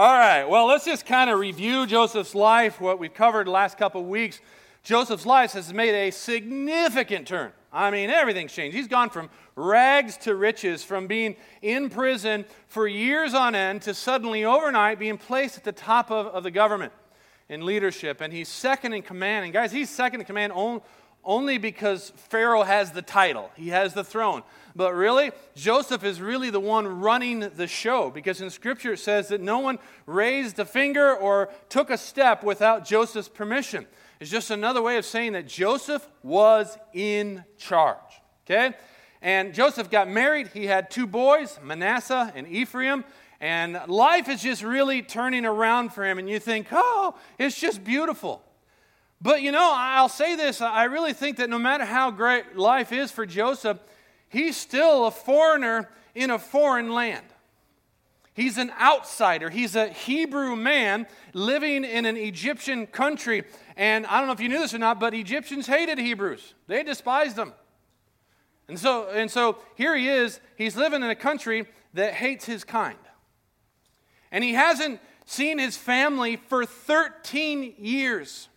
All right, well, let's just kind of review Joseph's life, what we've covered the last couple of weeks. Joseph's life has made a significant turn. I mean, everything's changed. He's gone from rags to riches, from being in prison for years on end to suddenly overnight being placed at the top of, of the government in leadership. And he's second in command. And guys, he's second in command only because Pharaoh has the title, he has the throne. But really, Joseph is really the one running the show because in Scripture it says that no one raised a finger or took a step without Joseph's permission. It's just another way of saying that Joseph was in charge. Okay? And Joseph got married. He had two boys, Manasseh and Ephraim. And life is just really turning around for him. And you think, oh, it's just beautiful. But you know, I'll say this I really think that no matter how great life is for Joseph, he's still a foreigner in a foreign land. He's an outsider. He's a Hebrew man living in an Egyptian country. And I don't know if you knew this or not, but Egyptians hated Hebrews, they despised them. And so, and so here he is, he's living in a country that hates his kind. And he hasn't seen his family for 13 years.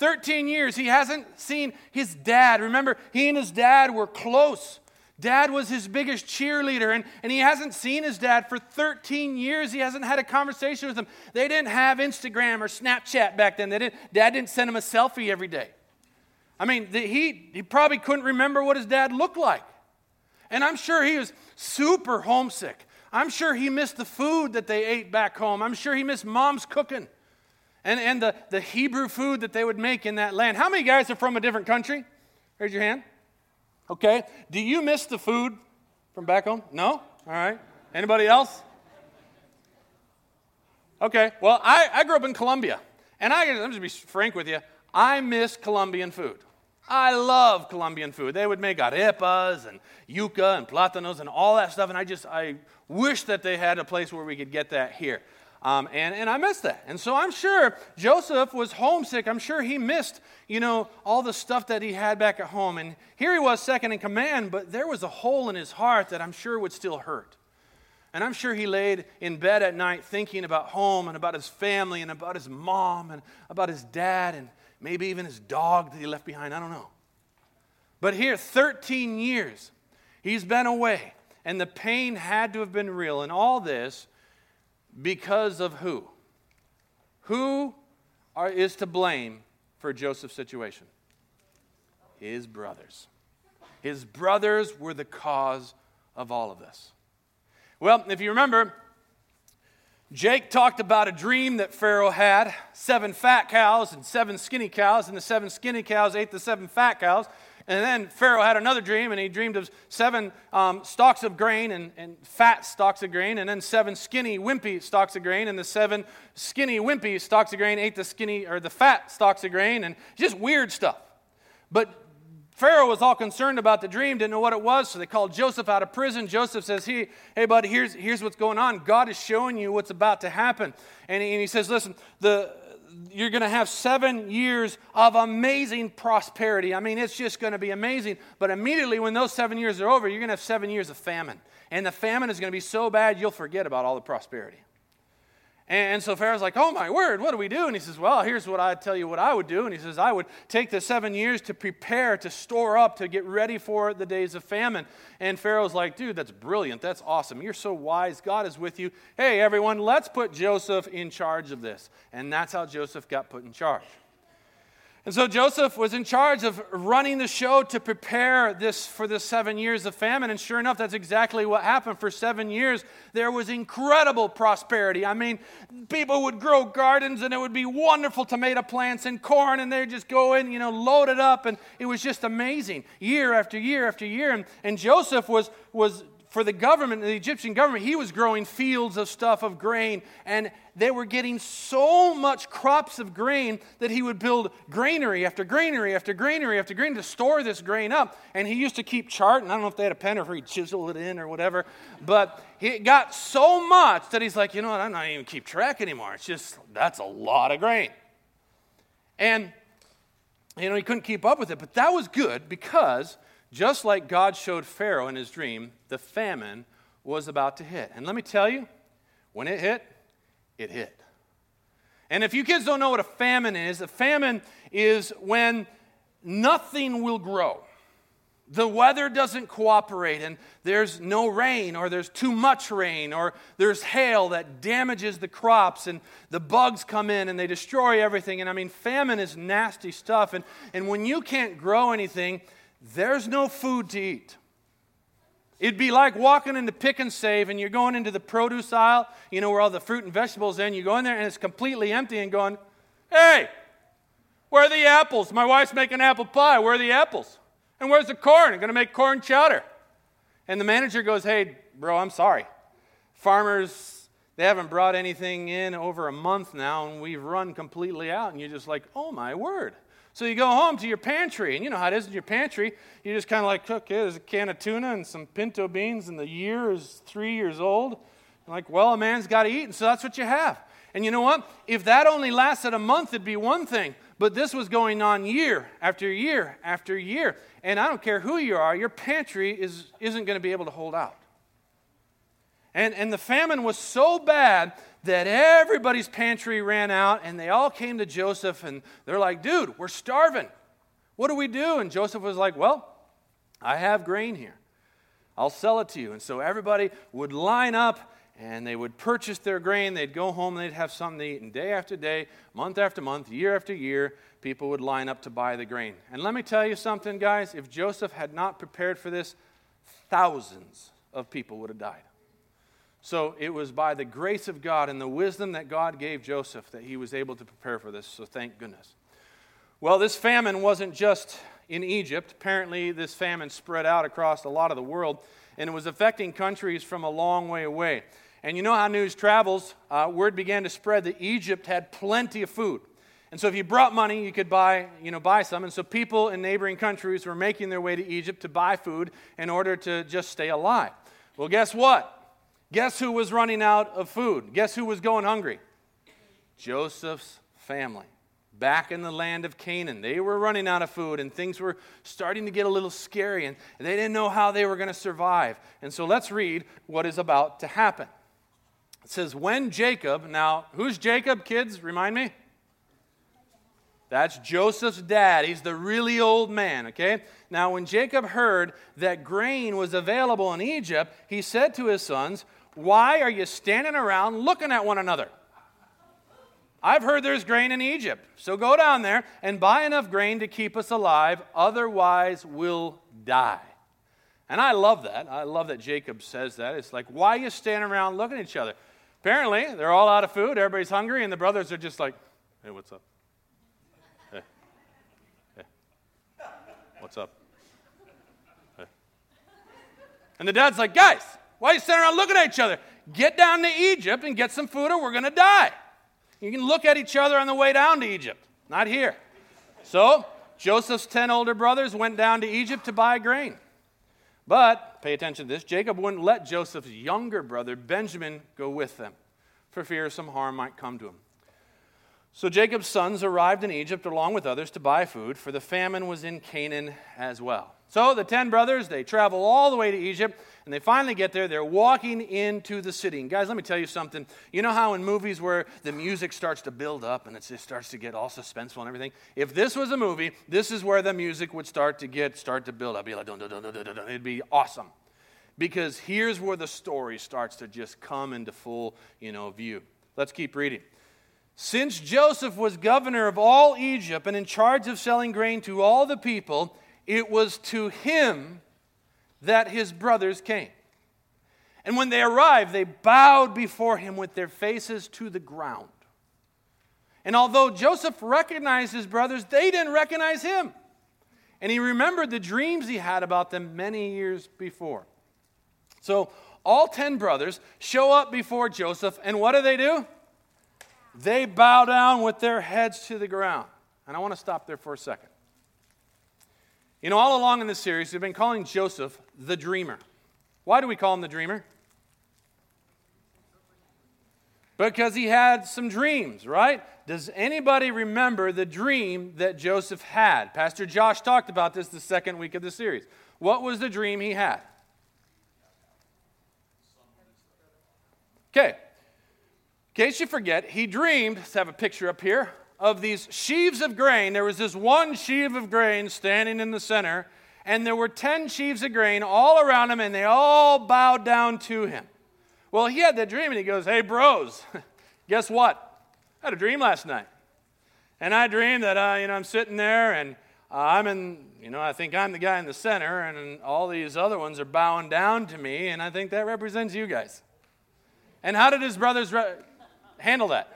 13 years. He hasn't seen his dad. Remember, he and his dad were close. Dad was his biggest cheerleader, and, and he hasn't seen his dad for 13 years. He hasn't had a conversation with him. They didn't have Instagram or Snapchat back then. They didn't, dad didn't send him a selfie every day. I mean, the, he, he probably couldn't remember what his dad looked like. And I'm sure he was super homesick. I'm sure he missed the food that they ate back home. I'm sure he missed mom's cooking and, and the, the Hebrew food that they would make in that land. How many guys are from a different country? Raise your hand. Okay. Do you miss the food from back home? No? All right. Anybody else? Okay. Well, I, I grew up in Colombia. And I, I'm just be frank with you, I miss Colombian food. I love Colombian food. They would make arepas and yuca and plátanos and all that stuff. And I just, I wish that they had a place where we could get that here. Um, and, and I missed that. And so I'm sure Joseph was homesick. I'm sure he missed, you know, all the stuff that he had back at home. And here he was second in command, but there was a hole in his heart that I'm sure would still hurt. And I'm sure he laid in bed at night thinking about home and about his family and about his mom and about his dad and maybe even his dog that he left behind. I don't know. But here, 13 years, he's been away. And the pain had to have been real. And all this because of who? Who are, is to blame for Joseph's situation? His brothers. His brothers were the cause of all of this. Well, if you remember, Jake talked about a dream that Pharaoh had seven fat cows and seven skinny cows, and the seven skinny cows ate the seven fat cows. And then Pharaoh had another dream, and he dreamed of seven um, stalks of grain and, and fat stalks of grain, and then seven skinny, wimpy stalks of grain, and the seven skinny, wimpy stalks of grain ate the skinny or the fat stalks of grain, and just weird stuff. But Pharaoh was all concerned about the dream, didn't know what it was, so they called Joseph out of prison. Joseph says, Hey, hey buddy, here's, here's what's going on. God is showing you what's about to happen. And he, and he says, Listen, the, you're going to have seven years of amazing prosperity. I mean, it's just going to be amazing. But immediately when those seven years are over, you're going to have seven years of famine. And the famine is going to be so bad, you'll forget about all the prosperity. And so Pharaoh's like, Oh my word, what do we do? And he says, Well, here's what I tell you what I would do. And he says, I would take the seven years to prepare, to store up, to get ready for the days of famine. And Pharaoh's like, Dude, that's brilliant. That's awesome. You're so wise. God is with you. Hey, everyone, let's put Joseph in charge of this. And that's how Joseph got put in charge. And so Joseph was in charge of running the show to prepare this for the seven years of famine. And sure enough, that's exactly what happened. For seven years, there was incredible prosperity. I mean, people would grow gardens and it would be wonderful tomato plants and corn, and they'd just go in, you know, load it up. And it was just amazing year after year after year. And, and Joseph was, was for the government, the Egyptian government, he was growing fields of stuff of grain, and they were getting so much crops of grain that he would build granary after granary after granary after granary to store this grain up. And he used to keep chart, and I don't know if they had a pen or if he'd chisel it in or whatever, but he got so much that he's like, you know what, I'm not even keep track anymore. It's just, that's a lot of grain. And, you know, he couldn't keep up with it, but that was good because just like God showed Pharaoh in his dream, the famine was about to hit. And let me tell you, when it hit, it hit. And if you kids don't know what a famine is, a famine is when nothing will grow. The weather doesn't cooperate, and there's no rain, or there's too much rain, or there's hail that damages the crops, and the bugs come in and they destroy everything. And I mean, famine is nasty stuff. And, and when you can't grow anything, there's no food to eat. It'd be like walking into Pick 'n Save and you're going into the produce aisle, you know, where all the fruit and vegetables in. You go in there and it's completely empty and going, hey, where are the apples? My wife's making apple pie. Where are the apples? And where's the corn? I'm going to make corn chowder. And the manager goes, hey, bro, I'm sorry. Farmers, they haven't brought anything in over a month now and we've run completely out. And you're just like, oh my word. So you go home to your pantry, and you know how it is in your pantry. You just kind of like, okay, there's a can of tuna and some pinto beans, and the year is three years old. I'm like, well, a man's got to eat, and so that's what you have. And you know what? If that only lasted a month, it'd be one thing. But this was going on year after year after year. And I don't care who you are, your pantry is, isn't going to be able to hold out. And, and the famine was so bad that everybody's pantry ran out and they all came to Joseph and they're like, dude, we're starving. What do we do? And Joseph was like, well, I have grain here. I'll sell it to you. And so everybody would line up and they would purchase their grain. They'd go home and they'd have something to eat. And day after day, month after month, year after year, people would line up to buy the grain. And let me tell you something, guys. If Joseph had not prepared for this, thousands of people would have died. So it was by the grace of God and the wisdom that God gave Joseph that he was able to prepare for this. So thank goodness. Well, this famine wasn't just in Egypt. Apparently, this famine spread out across a lot of the world, and it was affecting countries from a long way away. And you know how news travels. Uh, word began to spread that Egypt had plenty of food. And so if you brought money, you could buy, you know, buy some. And so people in neighboring countries were making their way to Egypt to buy food in order to just stay alive. Well, guess what? Guess who was running out of food? Guess who was going hungry? Joseph's family. Back in the land of Canaan, they were running out of food and things were starting to get a little scary and they didn't know how they were going to survive. And so let's read what is about to happen. It says, When Jacob, now who's Jacob, kids? Remind me? That's Joseph's dad. He's the really old man, okay? Now, when Jacob heard that grain was available in Egypt, he said to his sons, why are you standing around looking at one another? I've heard there's grain in Egypt. So go down there and buy enough grain to keep us alive, otherwise, we'll die. And I love that. I love that Jacob says that. It's like, why are you standing around looking at each other? Apparently, they're all out of food, everybody's hungry, and the brothers are just like, hey, what's up? Hey. What's up? And the dad's like, guys, why are you sitting around looking at each other? Get down to Egypt and get some food or we're going to die. You can look at each other on the way down to Egypt, not here. So, Joseph's 10 older brothers went down to Egypt to buy grain. But, pay attention to this Jacob wouldn't let Joseph's younger brother, Benjamin, go with them for fear some harm might come to him. So Jacob's sons arrived in Egypt along with others to buy food, for the famine was in Canaan as well. So the 10 brothers, they travel all the way to Egypt, and they finally get there. They're walking into the city. And guys, let me tell you something. You know how in movies where the music starts to build up and it just starts to get all suspenseful and everything? If this was a movie, this is where the music would start to get, start to build up. Be like, dun, dun, dun, dun, dun. It'd be awesome. Because here's where the story starts to just come into full, you know, view. Let's keep reading. Since Joseph was governor of all Egypt and in charge of selling grain to all the people, it was to him that his brothers came. And when they arrived, they bowed before him with their faces to the ground. And although Joseph recognized his brothers, they didn't recognize him. And he remembered the dreams he had about them many years before. So all 10 brothers show up before Joseph, and what do they do? They bow down with their heads to the ground. And I want to stop there for a second. You know, all along in this series, we've been calling Joseph the dreamer. Why do we call him the dreamer? Because he had some dreams, right? Does anybody remember the dream that Joseph had? Pastor Josh talked about this the second week of the series. What was the dream he had? Okay. In case you forget, he dreamed, let's have a picture up here, of these sheaves of grain. There was this one sheaf of grain standing in the center, and there were 10 sheaves of grain all around him, and they all bowed down to him. Well, he had that dream, and he goes, Hey, bros, guess what? I had a dream last night. And I dreamed that uh, you know, I'm sitting there, and uh, I'm in, you know, I think I'm the guy in the center, and all these other ones are bowing down to me, and I think that represents you guys. And how did his brothers re- handle that?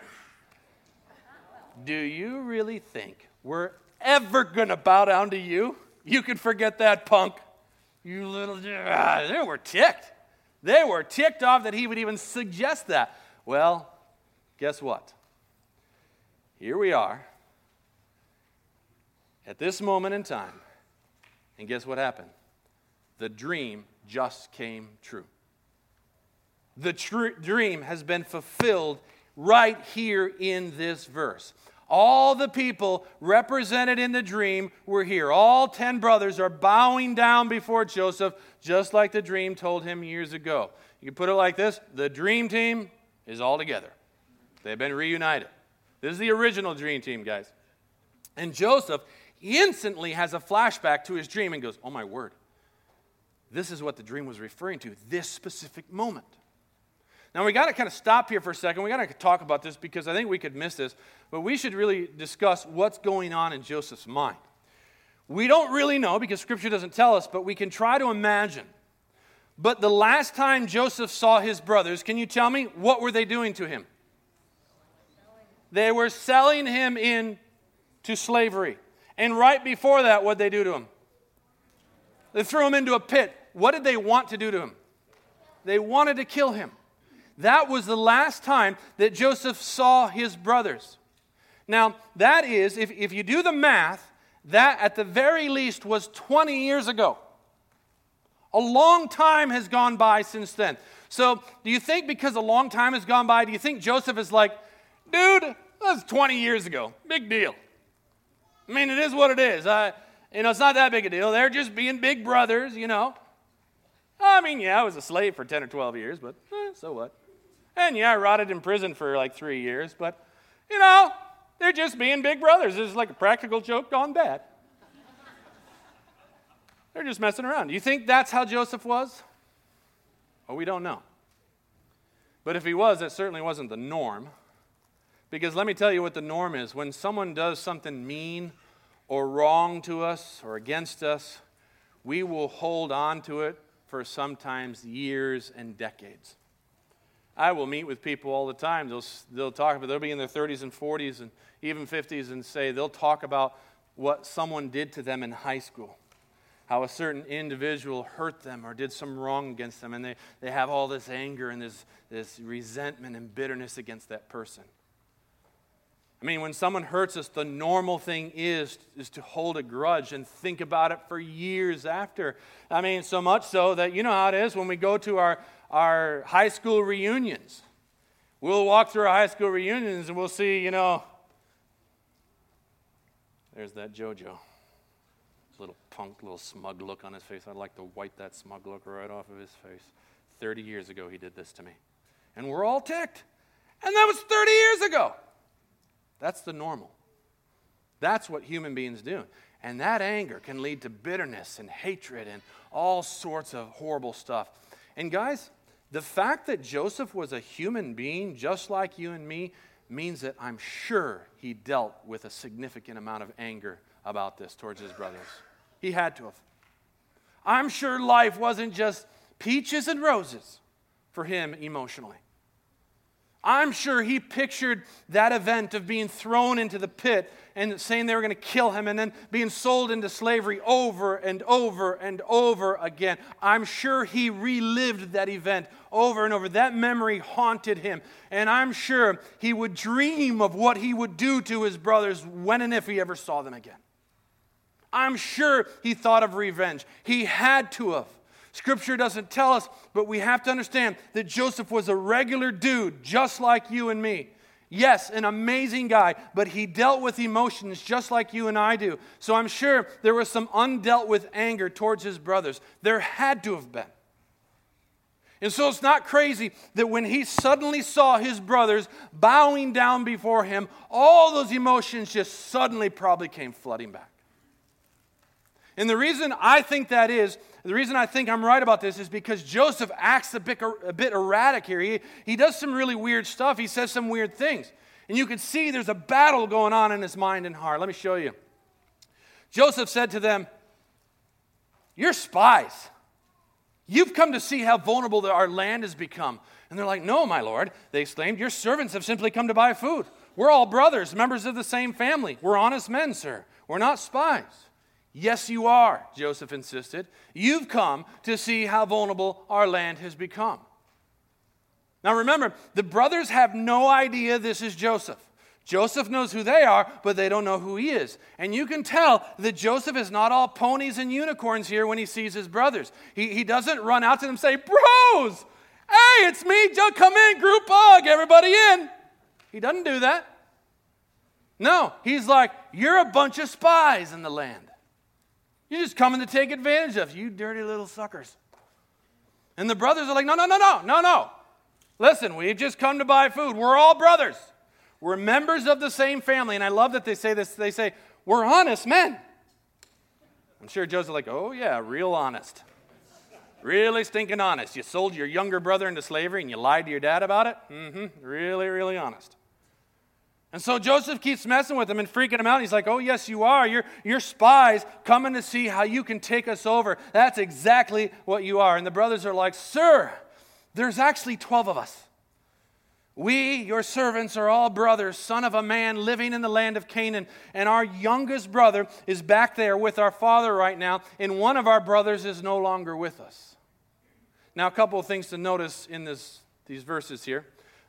Do you really think we're ever going to bow down to you? You can forget that punk. You little. Ah, they were ticked. They were ticked off that he would even suggest that. Well, guess what? Here we are at this moment in time. And guess what happened? The dream just came true. The tr- dream has been fulfilled right here in this verse. All the people represented in the dream were here. All 10 brothers are bowing down before Joseph, just like the dream told him years ago. You can put it like this the dream team is all together, they've been reunited. This is the original dream team, guys. And Joseph instantly has a flashback to his dream and goes, Oh my word, this is what the dream was referring to, this specific moment. Now, we got to kind of stop here for a second. We got to talk about this because I think we could miss this, but we should really discuss what's going on in Joseph's mind. We don't really know because Scripture doesn't tell us, but we can try to imagine. But the last time Joseph saw his brothers, can you tell me what were they doing to him? They were selling him in to slavery. And right before that, what did they do to him? They threw him into a pit. What did they want to do to him? They wanted to kill him. That was the last time that Joseph saw his brothers. Now, that is, if, if you do the math, that at the very least was 20 years ago. A long time has gone by since then. So, do you think because a long time has gone by, do you think Joseph is like, dude, that was 20 years ago. Big deal. I mean, it is what it is. I, you know, it's not that big a deal. They're just being big brothers, you know. I mean, yeah, I was a slave for 10 or 12 years, but eh, so what? And yeah, I rotted in prison for like three years, but you know, they're just being big brothers. It's like a practical joke gone bad. they're just messing around. You think that's how Joseph was? Well, we don't know. But if he was, that certainly wasn't the norm. Because let me tell you what the norm is. When someone does something mean or wrong to us or against us, we will hold on to it for sometimes years and decades. I will meet with people all the time. They'll, they'll talk about, they'll be in their 30s and 40s and even 50s and say, they'll talk about what someone did to them in high school. How a certain individual hurt them or did some wrong against them. And they, they have all this anger and this, this resentment and bitterness against that person. I mean, when someone hurts us, the normal thing is, is to hold a grudge and think about it for years after. I mean, so much so that you know how it is when we go to our, our high school reunions. We'll walk through our high school reunions and we'll see, you know, there's that JoJo. Little punk, little smug look on his face. I'd like to wipe that smug look right off of his face. 30 years ago, he did this to me. And we're all ticked. And that was 30 years ago. That's the normal. That's what human beings do. And that anger can lead to bitterness and hatred and all sorts of horrible stuff. And guys, the fact that Joseph was a human being just like you and me means that I'm sure he dealt with a significant amount of anger about this towards his brothers. He had to have. I'm sure life wasn't just peaches and roses for him emotionally. I'm sure he pictured that event of being thrown into the pit and saying they were going to kill him and then being sold into slavery over and over and over again. I'm sure he relived that event over and over. That memory haunted him. And I'm sure he would dream of what he would do to his brothers when and if he ever saw them again. I'm sure he thought of revenge. He had to have. Scripture doesn't tell us, but we have to understand that Joseph was a regular dude, just like you and me. Yes, an amazing guy, but he dealt with emotions just like you and I do. So I'm sure there was some undealt with anger towards his brothers. There had to have been. And so it's not crazy that when he suddenly saw his brothers bowing down before him, all those emotions just suddenly probably came flooding back. And the reason I think that is, the reason I think I'm right about this is because Joseph acts a bit, a bit erratic here. He, he does some really weird stuff, he says some weird things. And you can see there's a battle going on in his mind and heart. Let me show you. Joseph said to them, You're spies. You've come to see how vulnerable our land has become. And they're like, No, my lord, they exclaimed, Your servants have simply come to buy food. We're all brothers, members of the same family. We're honest men, sir. We're not spies. Yes, you are, Joseph insisted. You've come to see how vulnerable our land has become. Now remember, the brothers have no idea this is Joseph. Joseph knows who they are, but they don't know who he is. And you can tell that Joseph is not all ponies and unicorns here when he sees his brothers. He, he doesn't run out to them and say, Bros, hey, it's me, Joe, come in, group hug, everybody in. He doesn't do that. No, he's like, You're a bunch of spies in the land. You're just coming to take advantage of you dirty little suckers. And the brothers are like, No, no, no, no, no, no. Listen, we've just come to buy food. We're all brothers. We're members of the same family. And I love that they say this. They say, We're honest men. I'm sure Joseph, like, Oh, yeah, real honest. Really stinking honest. You sold your younger brother into slavery and you lied to your dad about it? Mm hmm. Really, really honest. And so Joseph keeps messing with him and freaking him out. He's like, Oh, yes, you are. You're, you're spies coming to see how you can take us over. That's exactly what you are. And the brothers are like, Sir, there's actually 12 of us. We, your servants, are all brothers, son of a man living in the land of Canaan. And our youngest brother is back there with our father right now, and one of our brothers is no longer with us. Now, a couple of things to notice in this, these verses here.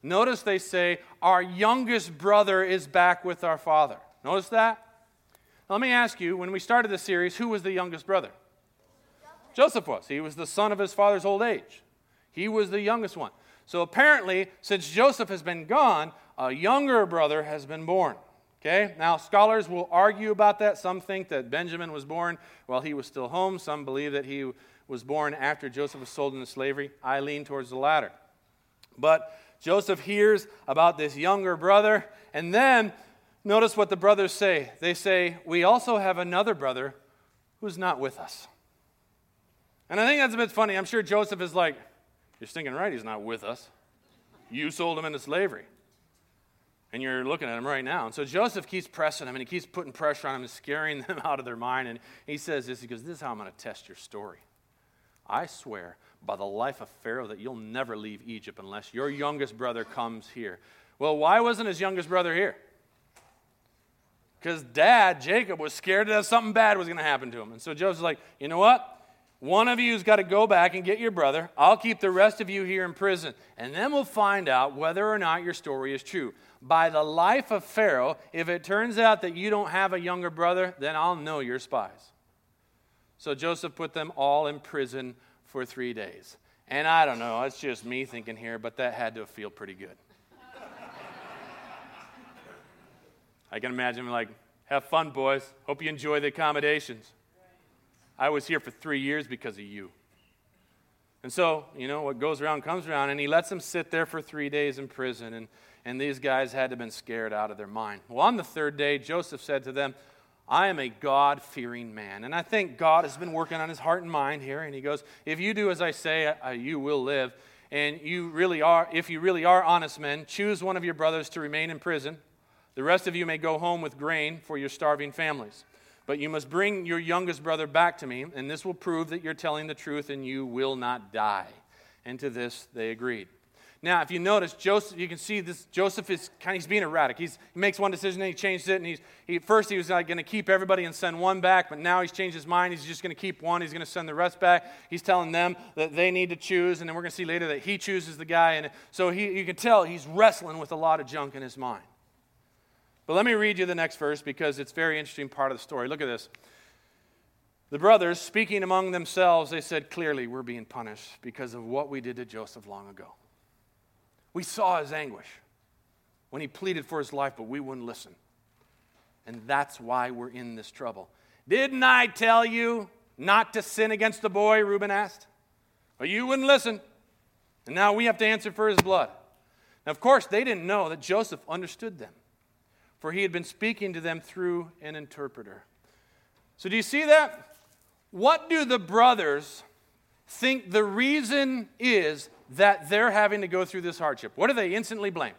Notice they say, Our youngest brother is back with our father. Notice that? Let me ask you, when we started the series, who was the youngest brother? Joseph was. He was the son of his father's old age. He was the youngest one. So apparently, since Joseph has been gone, a younger brother has been born. Okay? Now, scholars will argue about that. Some think that Benjamin was born while he was still home. Some believe that he was born after Joseph was sold into slavery. I lean towards the latter. But Joseph hears about this younger brother, and then notice what the brothers say. They say, We also have another brother who's not with us. And I think that's a bit funny. I'm sure Joseph is like, you're thinking, right, he's not with us. You sold him into slavery. And you're looking at him right now. And so Joseph keeps pressing him and he keeps putting pressure on him and scaring them out of their mind. And he says this, he goes, This is how I'm going to test your story. I swear by the life of Pharaoh that you'll never leave Egypt unless your youngest brother comes here. Well, why wasn't his youngest brother here? Because dad, Jacob, was scared that something bad was going to happen to him. And so Joseph's like, you know what? One of you's got to go back and get your brother. I'll keep the rest of you here in prison. And then we'll find out whether or not your story is true. By the life of Pharaoh, if it turns out that you don't have a younger brother, then I'll know you're spies. So Joseph put them all in prison for three days. And I don't know, it's just me thinking here, but that had to feel pretty good. I can imagine, like, have fun, boys. Hope you enjoy the accommodations. I was here for three years because of you. And so, you know, what goes around comes around, and he lets them sit there for three days in prison, and, and these guys had to have been scared out of their mind. Well, on the third day, Joseph said to them, I am a God fearing man. And I think God has been working on his heart and mind here. And he goes, If you do as I say, uh, you will live. And you really are, if you really are honest men, choose one of your brothers to remain in prison. The rest of you may go home with grain for your starving families. But you must bring your youngest brother back to me, and this will prove that you're telling the truth and you will not die. And to this they agreed. Now, if you notice, Joseph, you can see this. Joseph is kind of he's being erratic. He's, he makes one decision, and he changes it, and he's he, first he was like going to keep everybody and send one back, but now he's changed his mind. He's just going to keep one. He's going to send the rest back. He's telling them that they need to choose, and then we're going to see later that he chooses the guy. And so he, you can tell he's wrestling with a lot of junk in his mind. But let me read you the next verse because it's a very interesting part of the story. Look at this. The brothers, speaking among themselves, they said, Clearly, we're being punished because of what we did to Joseph long ago. We saw his anguish when he pleaded for his life, but we wouldn't listen. And that's why we're in this trouble. Didn't I tell you not to sin against the boy? Reuben asked. But you wouldn't listen. And now we have to answer for his blood. Now, of course, they didn't know that Joseph understood them, for he had been speaking to them through an interpreter. So, do you see that? What do the brothers think the reason is that they're having to go through this hardship? What do they instantly blame?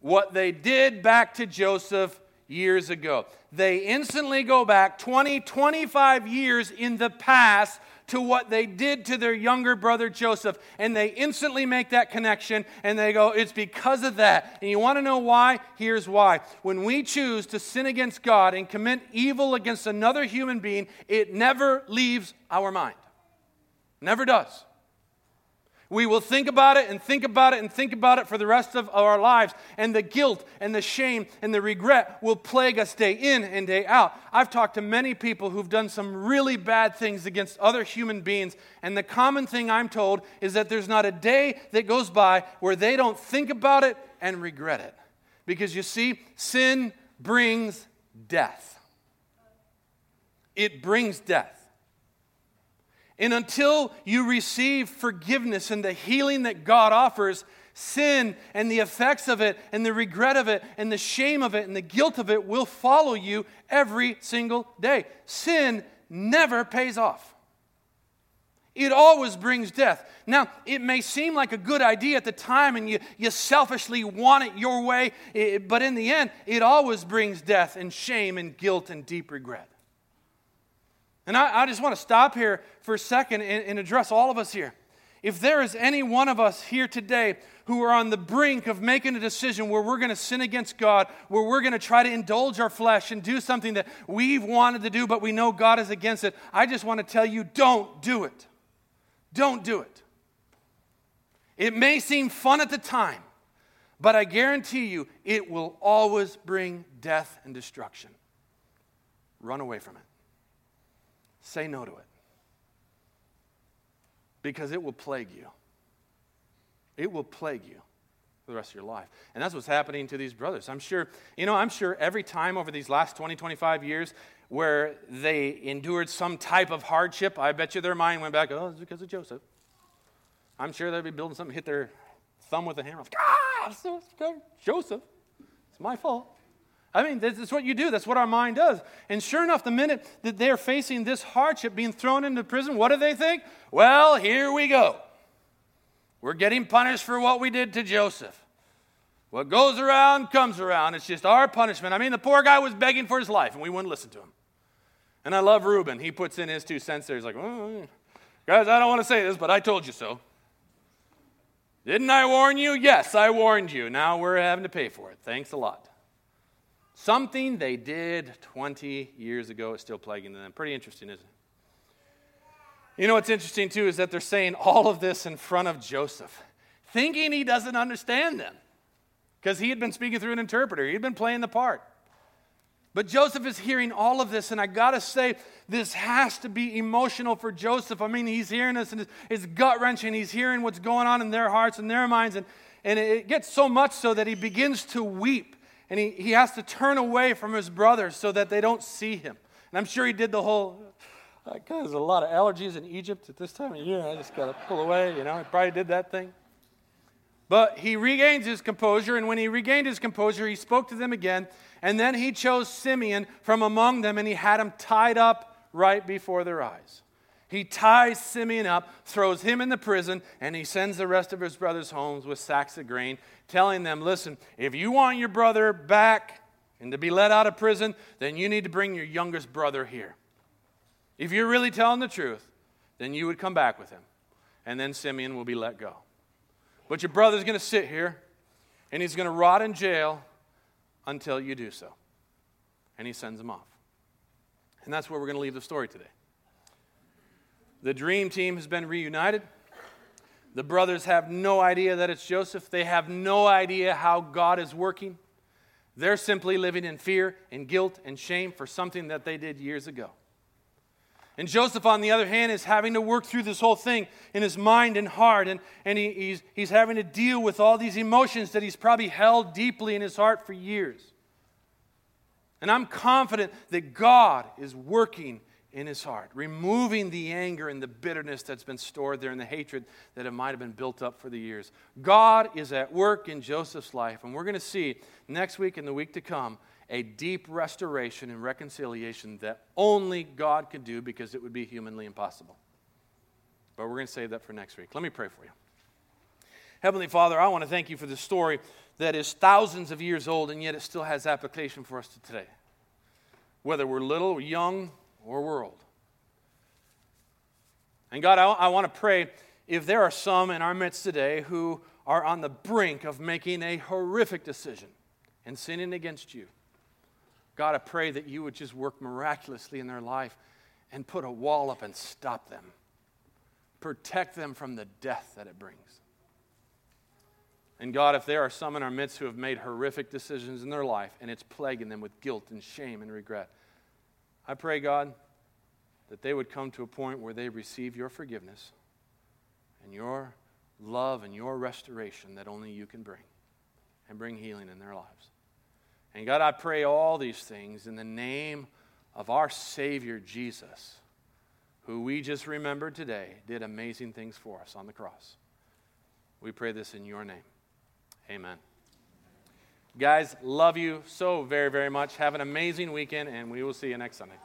What they did back to Joseph years ago. They instantly go back 20, 25 years in the past to what they did to their younger brother Joseph. And they instantly make that connection and they go, It's because of that. And you want to know why? Here's why. When we choose to sin against God and commit evil against another human being, it never leaves our mind. Never does. We will think about it and think about it and think about it for the rest of our lives. And the guilt and the shame and the regret will plague us day in and day out. I've talked to many people who've done some really bad things against other human beings. And the common thing I'm told is that there's not a day that goes by where they don't think about it and regret it. Because you see, sin brings death. It brings death. And until you receive forgiveness and the healing that God offers, sin and the effects of it and the regret of it and the shame of it and the guilt of it will follow you every single day. Sin never pays off. It always brings death. Now, it may seem like a good idea at the time and you, you selfishly want it your way, eh, but in the end, it always brings death and shame and guilt and deep regret. And I, I just want to stop here for a second and, and address all of us here. If there is any one of us here today who are on the brink of making a decision where we're going to sin against God, where we're going to try to indulge our flesh and do something that we've wanted to do, but we know God is against it, I just want to tell you don't do it. Don't do it. It may seem fun at the time, but I guarantee you it will always bring death and destruction. Run away from it. Say no to it. Because it will plague you. It will plague you for the rest of your life. And that's what's happening to these brothers. I'm sure, you know, I'm sure every time over these last 20, 25 years where they endured some type of hardship, I bet you their mind went back, oh, it's because of Joseph. I'm sure they'd be building something, hit their thumb with a hammer. Ah, Joseph. It's my fault. I mean, that's what you do. That's what our mind does. And sure enough, the minute that they're facing this hardship, being thrown into prison, what do they think? Well, here we go. We're getting punished for what we did to Joseph. What goes around comes around. It's just our punishment. I mean, the poor guy was begging for his life, and we wouldn't listen to him. And I love Reuben. He puts in his two cents there. He's like, oh, guys, I don't want to say this, but I told you so. Didn't I warn you? Yes, I warned you. Now we're having to pay for it. Thanks a lot. Something they did 20 years ago is still plaguing them. Pretty interesting, isn't it? You know what's interesting too is that they're saying all of this in front of Joseph, thinking he doesn't understand them because he had been speaking through an interpreter, he'd been playing the part. But Joseph is hearing all of this, and I gotta say, this has to be emotional for Joseph. I mean, he's hearing this, and it's gut wrenching. He's hearing what's going on in their hearts and their minds, and, and it gets so much so that he begins to weep and he, he has to turn away from his brothers so that they don't see him. And I'm sure he did the whole, uh, there's a lot of allergies in Egypt at this time of year. I just got to pull away, you know. He probably did that thing. But he regains his composure, and when he regained his composure, he spoke to them again. And then he chose Simeon from among them, and he had him tied up right before their eyes. He ties Simeon up, throws him in the prison, and he sends the rest of his brothers homes with sacks of grain, telling them, Listen, if you want your brother back and to be let out of prison, then you need to bring your youngest brother here. If you're really telling the truth, then you would come back with him, and then Simeon will be let go. But your brother's going to sit here, and he's going to rot in jail until you do so. And he sends him off. And that's where we're going to leave the story today. The dream team has been reunited. The brothers have no idea that it's Joseph. They have no idea how God is working. They're simply living in fear and guilt and shame for something that they did years ago. And Joseph, on the other hand, is having to work through this whole thing in his mind and heart, and, and he, he's, he's having to deal with all these emotions that he's probably held deeply in his heart for years. And I'm confident that God is working in his heart, removing the anger and the bitterness that's been stored there and the hatred that it might have been built up for the years. God is at work in Joseph's life, and we're going to see next week and the week to come a deep restoration and reconciliation that only God could do because it would be humanly impossible. But we're going to save that for next week. Let me pray for you. Heavenly Father, I want to thank you for this story that is thousands of years old and yet it still has application for us today. Whether we're little, or young, or world. And God, I, I want to pray if there are some in our midst today who are on the brink of making a horrific decision and sinning against you. God, I pray that you would just work miraculously in their life and put a wall up and stop them. Protect them from the death that it brings. And God, if there are some in our midst who have made horrific decisions in their life and it's plaguing them with guilt and shame and regret, I pray, God, that they would come to a point where they receive your forgiveness and your love and your restoration that only you can bring and bring healing in their lives. And God, I pray all these things in the name of our Savior Jesus, who we just remembered today did amazing things for us on the cross. We pray this in your name. Amen. Guys, love you so very, very much. Have an amazing weekend, and we will see you next Sunday.